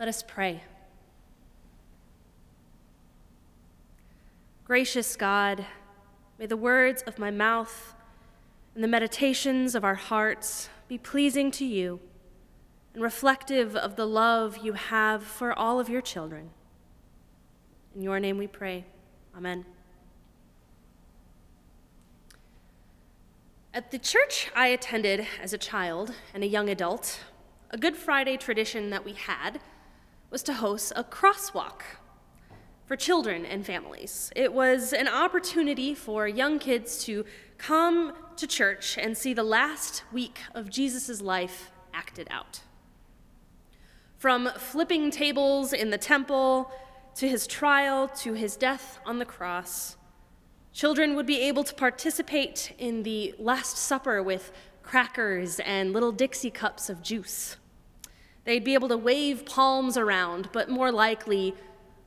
Let us pray. Gracious God, may the words of my mouth and the meditations of our hearts be pleasing to you and reflective of the love you have for all of your children. In your name we pray. Amen. At the church I attended as a child and a young adult, a Good Friday tradition that we had was to host a crosswalk for children and families. It was an opportunity for young kids to come to church and see the last week of Jesus' life acted out. From flipping tables in the temple to his trial to his death on the cross, children would be able to participate in the Last Supper with crackers and little Dixie cups of juice. They'd be able to wave palms around, but more likely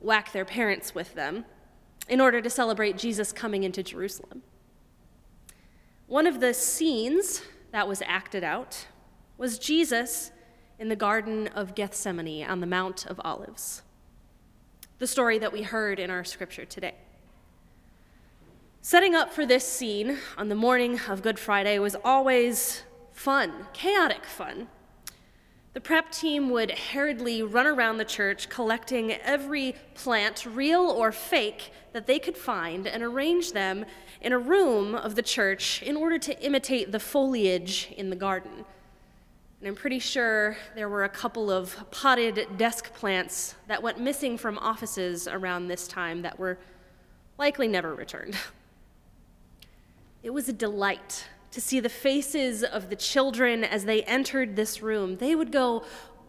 whack their parents with them in order to celebrate Jesus coming into Jerusalem. One of the scenes that was acted out was Jesus in the Garden of Gethsemane on the Mount of Olives, the story that we heard in our scripture today. Setting up for this scene on the morning of Good Friday was always fun, chaotic fun. The prep team would hurriedly run around the church collecting every plant, real or fake, that they could find and arrange them in a room of the church in order to imitate the foliage in the garden. And I'm pretty sure there were a couple of potted desk plants that went missing from offices around this time that were likely never returned. It was a delight to see the faces of the children as they entered this room. They would go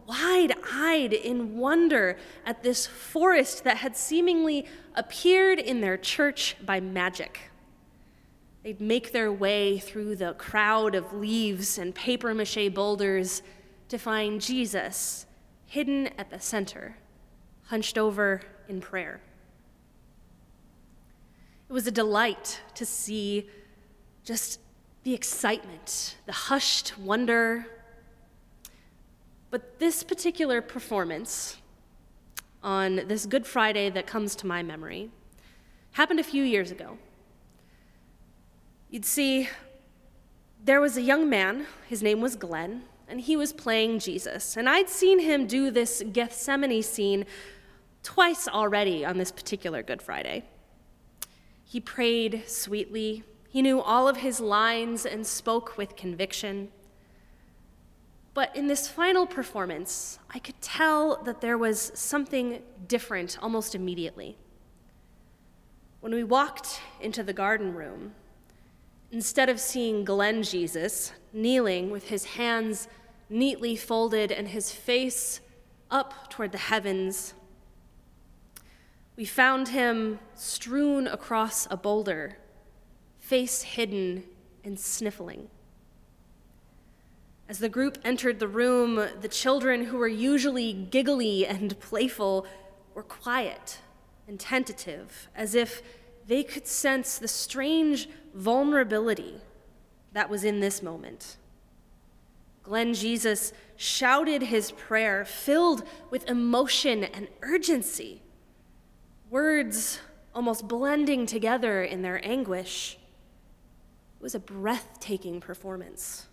wide eyed in wonder at this forest that had seemingly appeared in their church by magic. They'd make their way through the crowd of leaves and paper mache boulders to find Jesus hidden at the center, hunched over in prayer. It was a delight to see just the excitement, the hushed wonder. But this particular performance on this Good Friday that comes to my memory happened a few years ago. You'd see, there was a young man, his name was Glenn, and he was playing Jesus. And I'd seen him do this Gethsemane scene twice already on this particular Good Friday. He prayed sweetly, he knew all of his lines and spoke with conviction. But in this final performance, I could tell that there was something different almost immediately. When we walked into the garden room, instead of seeing Glenn Jesus kneeling with his hands neatly folded and his face up toward the heavens, we found him strewn across a boulder face hidden and sniffling. As the group entered the room, the children who were usually giggly and playful were quiet and tentative, as if they could sense the strange vulnerability that was in this moment. Glenn Jesus shouted his prayer, filled with emotion and urgency, words almost blending together in their anguish. Was a breathtaking performance.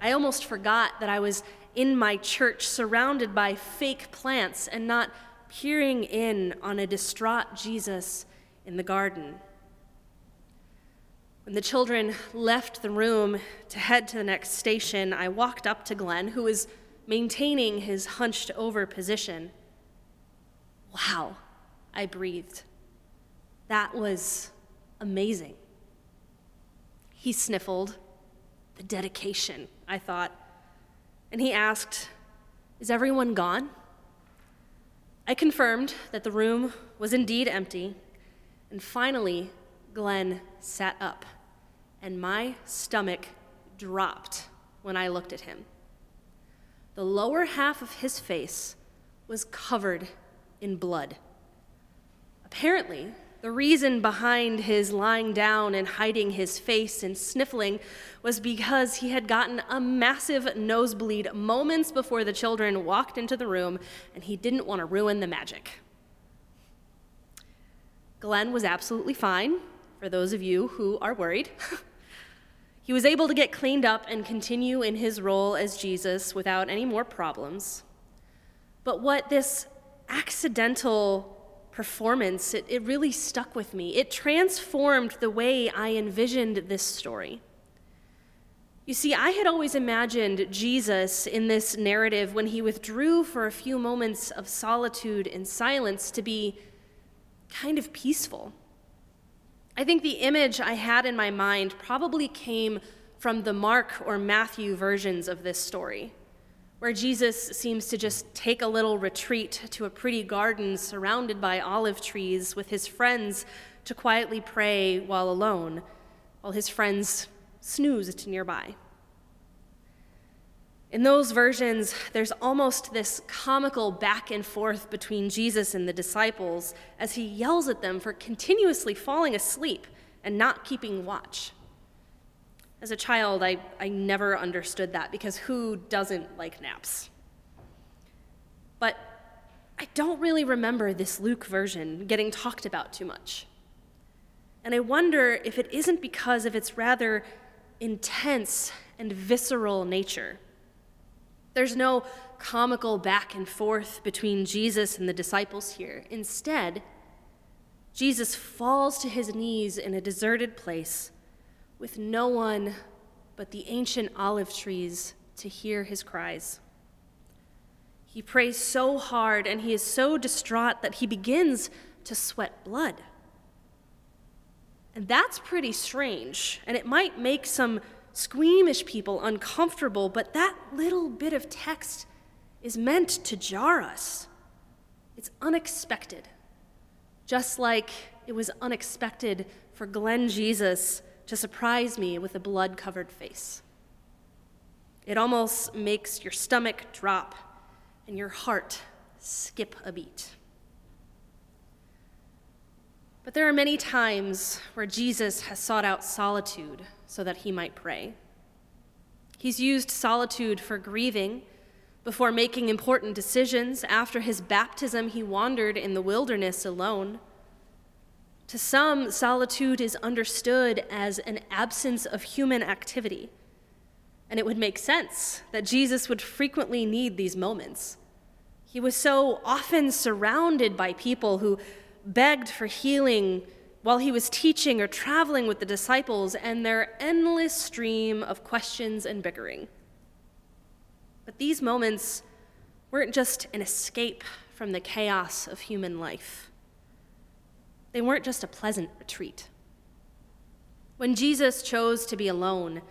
I almost forgot that I was in my church surrounded by fake plants and not peering in on a distraught Jesus in the garden. When the children left the room to head to the next station, I walked up to Glenn, who was maintaining his hunched over position. Wow, I breathed. That was amazing. He sniffled. The dedication, I thought. And he asked, Is everyone gone? I confirmed that the room was indeed empty. And finally, Glenn sat up, and my stomach dropped when I looked at him. The lower half of his face was covered in blood. Apparently, The reason behind his lying down and hiding his face and sniffling was because he had gotten a massive nosebleed moments before the children walked into the room and he didn't want to ruin the magic. Glenn was absolutely fine, for those of you who are worried. he was able to get cleaned up and continue in his role as Jesus without any more problems. But what this accidental performance, it, it really stuck with me. It transformed the way I envisioned this story. You see, I had always imagined Jesus in this narrative when he withdrew for a few moments of solitude and silence to be kind of peaceful. I think the image I had in my mind probably came from the Mark or Matthew versions of this story where Jesus seems to just take a little retreat to a pretty garden surrounded by olive trees with his friends to quietly pray while alone, while his friends snoozed nearby. In those versions, there's almost this comical back and forth between Jesus and the disciples as he yells at them for continuously falling asleep and not keeping watch. As a child, I, I never understood that because who doesn't like naps? But I don't really remember this Luke version getting talked about too much. And I wonder if it isn't because of its rather intense and visceral nature. There's no comical back and forth between Jesus and the disciples here. Instead, Jesus falls to his knees in a deserted place with no one but the ancient olive trees to hear his cries. He prays so hard and he is so distraught that he begins to sweat blood. And that's pretty strange, and it might make some squeamish people uncomfortable, but that little bit of text is meant to jar us. It's unexpected, just like it was unexpected for Glenn Jesus to surprise me with a blood covered face. It almost makes your stomach drop and your heart skip a beat. But there are many times where Jesus has sought out solitude so that he might pray. He's used solitude for grieving. Before making important decisions, after his baptism, he wandered in the wilderness alone. To some, solitude is understood as an absence of human activity. And it would make sense that Jesus would frequently need these moments. He was so often surrounded by people who begged for healing while he was teaching or traveling with the disciples and their endless stream of questions and bickering. But these moments weren't just an escape from the chaos of human life. They weren't just a pleasant retreat. When Jesus chose to be alone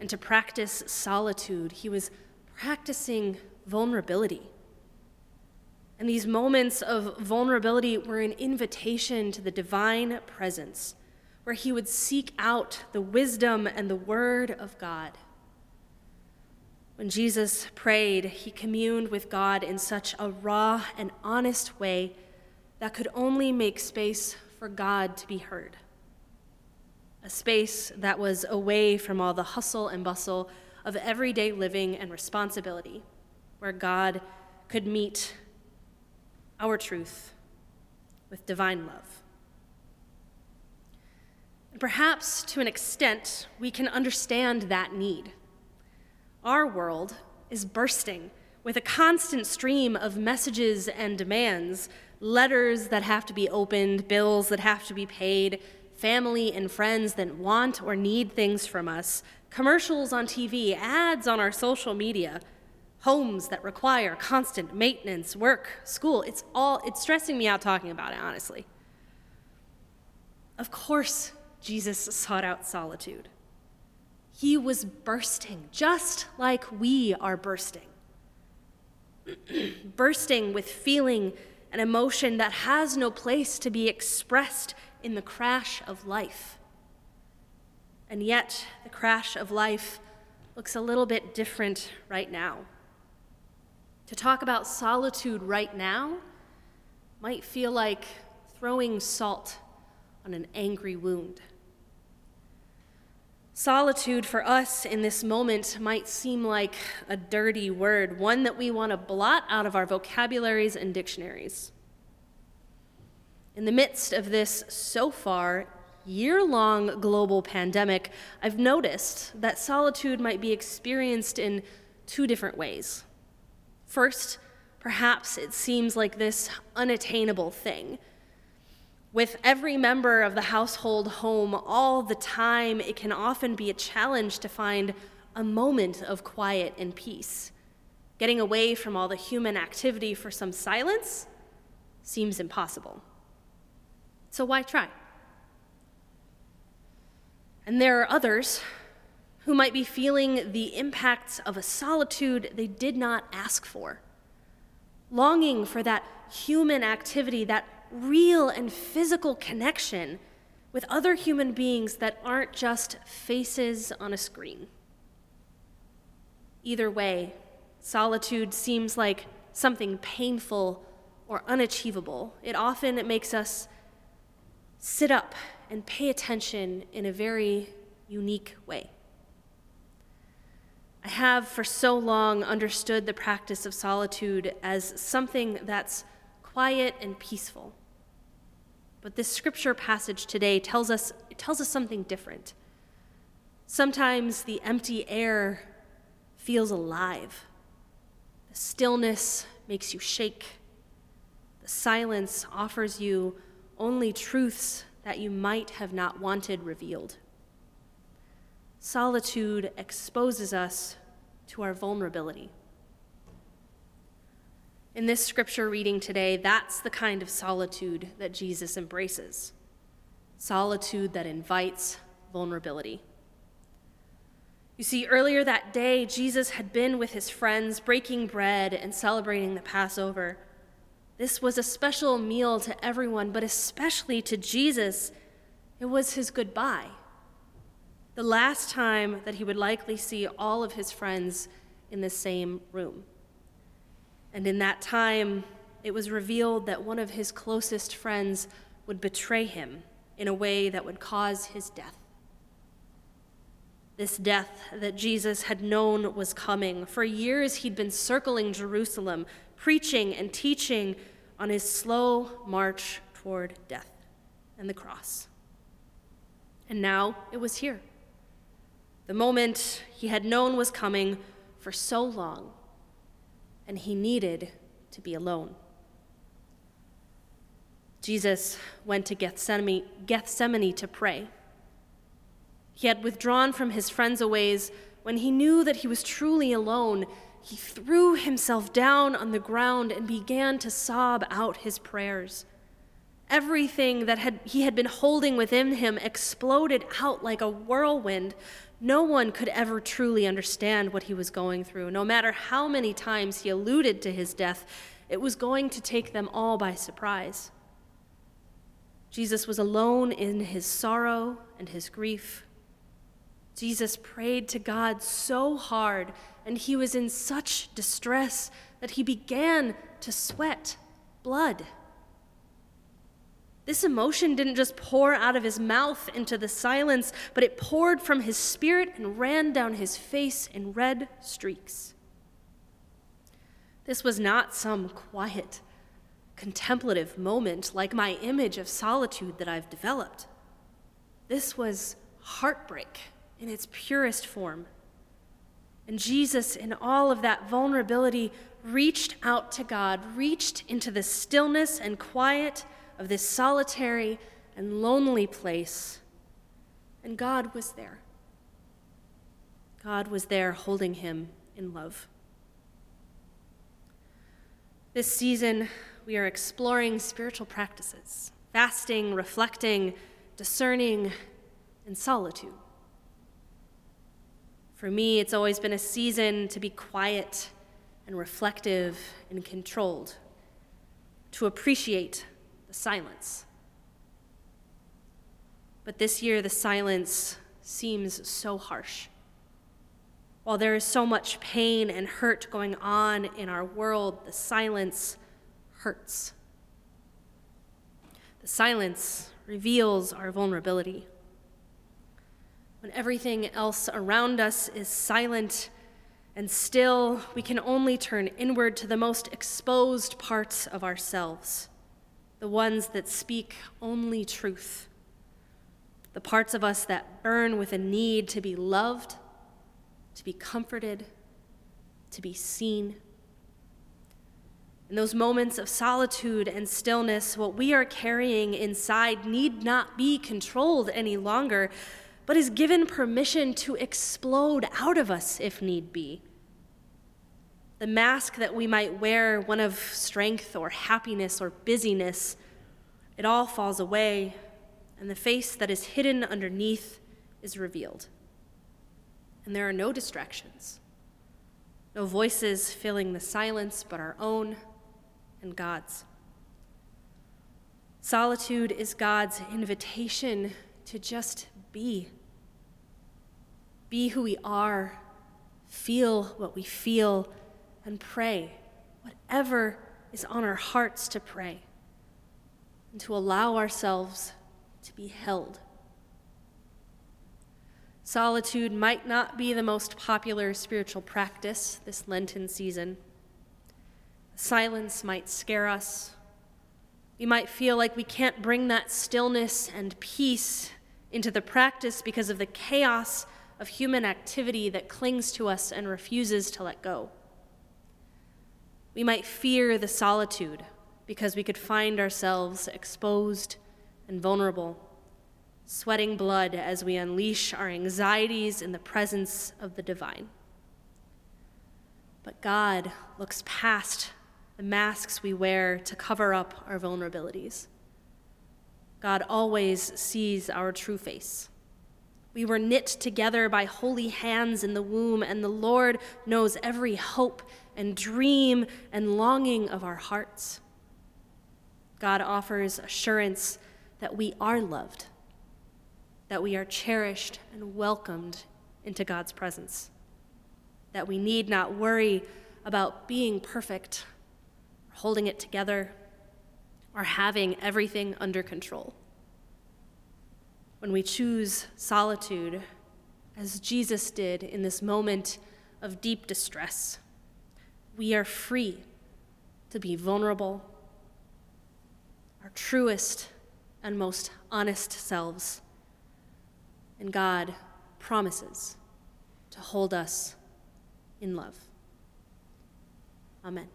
and to practice solitude, he was practicing vulnerability. And these moments of vulnerability were an invitation to the divine presence, where he would seek out the wisdom and the word of God. When Jesus prayed, he communed with God in such a raw and honest way that could only make space for God to be heard. A space that was away from all the hustle and bustle of everyday living and responsibility, where God could meet our truth with divine love. And perhaps to an extent, we can understand that need. Our world is bursting with a constant stream of messages and demands letters that have to be opened, bills that have to be paid, family and friends that want or need things from us, commercials on TV, ads on our social media, homes that require constant maintenance, work, school. It's all it's stressing me out talking about it, honestly. Of course, Jesus sought out solitude. He was bursting, just like we are bursting. bursting with feeling an emotion that has no place to be expressed in the crash of life. And yet, the crash of life looks a little bit different right now. To talk about solitude right now might feel like throwing salt on an angry wound. Solitude for us in this moment might seem like a dirty word, one that we want to blot out of our vocabularies and dictionaries. In the midst of this so far year long global pandemic, I've noticed that solitude might be experienced in two different ways. First, perhaps it seems like this unattainable thing with every member of the household home all the time, it can often be a challenge to find a moment of quiet and peace. Getting away from all the human activity for some silence seems impossible. So why try? And there are others who might be feeling the impacts of a solitude they did not ask for, longing for that human activity, that real and physical connection with other human beings that aren't just faces on a screen. Either way, solitude seems like something painful or unachievable. It often makes us sit up and pay attention in a very unique way. I have for so long understood the practice of solitude as something that's quiet and peaceful. But this scripture passage today tells us, it tells us something different. Sometimes the empty air feels alive. The stillness makes you shake. The silence offers you only truths that you might have not wanted revealed. Solitude exposes us to our vulnerability. In this scripture reading today, that's the kind of solitude that Jesus embraces solitude that invites vulnerability. You see, earlier that day, Jesus had been with his friends breaking bread and celebrating the Passover. This was a special meal to everyone, but especially to Jesus. It was his goodbye. The last time that he would likely see all of his friends in the same room. And in that time, it was revealed that one of his closest friends would betray him in a way that would cause his death. This death that Jesus had known was coming. For years, he'd been circling Jerusalem, preaching and teaching on his slow march toward death and the cross. And now it was here. The moment he had known was coming for so long and he needed to be alone. Jesus went to Gethsemane, Gethsemane to pray. He had withdrawn from his friends a ways when he knew that he was truly alone. He threw himself down on the ground and began to sob out his prayers. Everything that had, he had been holding within him exploded out like a whirlwind, no one could ever truly understand what he was going through. No matter how many times he alluded to his death, it was going to take them all by surprise. Jesus was alone in his sorrow and his grief. Jesus prayed to God so hard, and he was in such distress that he began to sweat blood. This emotion didn't just pour out of his mouth into the silence, but it poured from his spirit and ran down his face in red streaks. This was not some quiet, contemplative moment like my image of solitude that I've developed. This was heartbreak in its purest form. And Jesus, in all of that vulnerability, reached out to God, reached into the stillness and quiet of this solitary and lonely place. And God was there. God was there holding him in love. This season, we are exploring spiritual practices fasting, reflecting, discerning, and solitude. For me, it's always been a season to be quiet and reflective and controlled, to appreciate silence. But this year, the silence seems so harsh. While there is so much pain and hurt going on in our world, the silence hurts. The silence reveals our vulnerability. When everything else around us is silent and still, we can only turn inward to the most exposed parts of ourselves, the ones that speak only truth, the parts of us that burn with a need to be loved, to be comforted, to be seen. In those moments of solitude and stillness, what we are carrying inside need not be controlled any longer but is given permission to explode out of us if need be. The mask that we might wear, one of strength or happiness or busyness, it all falls away, and the face that is hidden underneath is revealed. And there are no distractions, no voices filling the silence but our own and God's. Solitude is God's invitation to just be. Be who we are, feel what we feel, and pray whatever is on our hearts to pray, and to allow ourselves to be held. Solitude might not be the most popular spiritual practice this Lenten season. Silence might scare us. We might feel like we can't bring that stillness and peace into the practice because of the chaos of human activity that clings to us and refuses to let go. We might fear the solitude because we could find ourselves exposed and vulnerable, sweating blood as we unleash our anxieties in the presence of the divine. But God looks past the masks we wear to cover up our vulnerabilities. God always sees our true face. We were knit together by holy hands in the womb, and the Lord knows every hope and dream and longing of our hearts. God offers assurance that we are loved, that we are cherished and welcomed into God's presence, that we need not worry about being perfect holding it together, or having everything under control. When we choose solitude, as Jesus did in this moment of deep distress, we are free to be vulnerable, our truest and most honest selves. And God promises to hold us in love. Amen.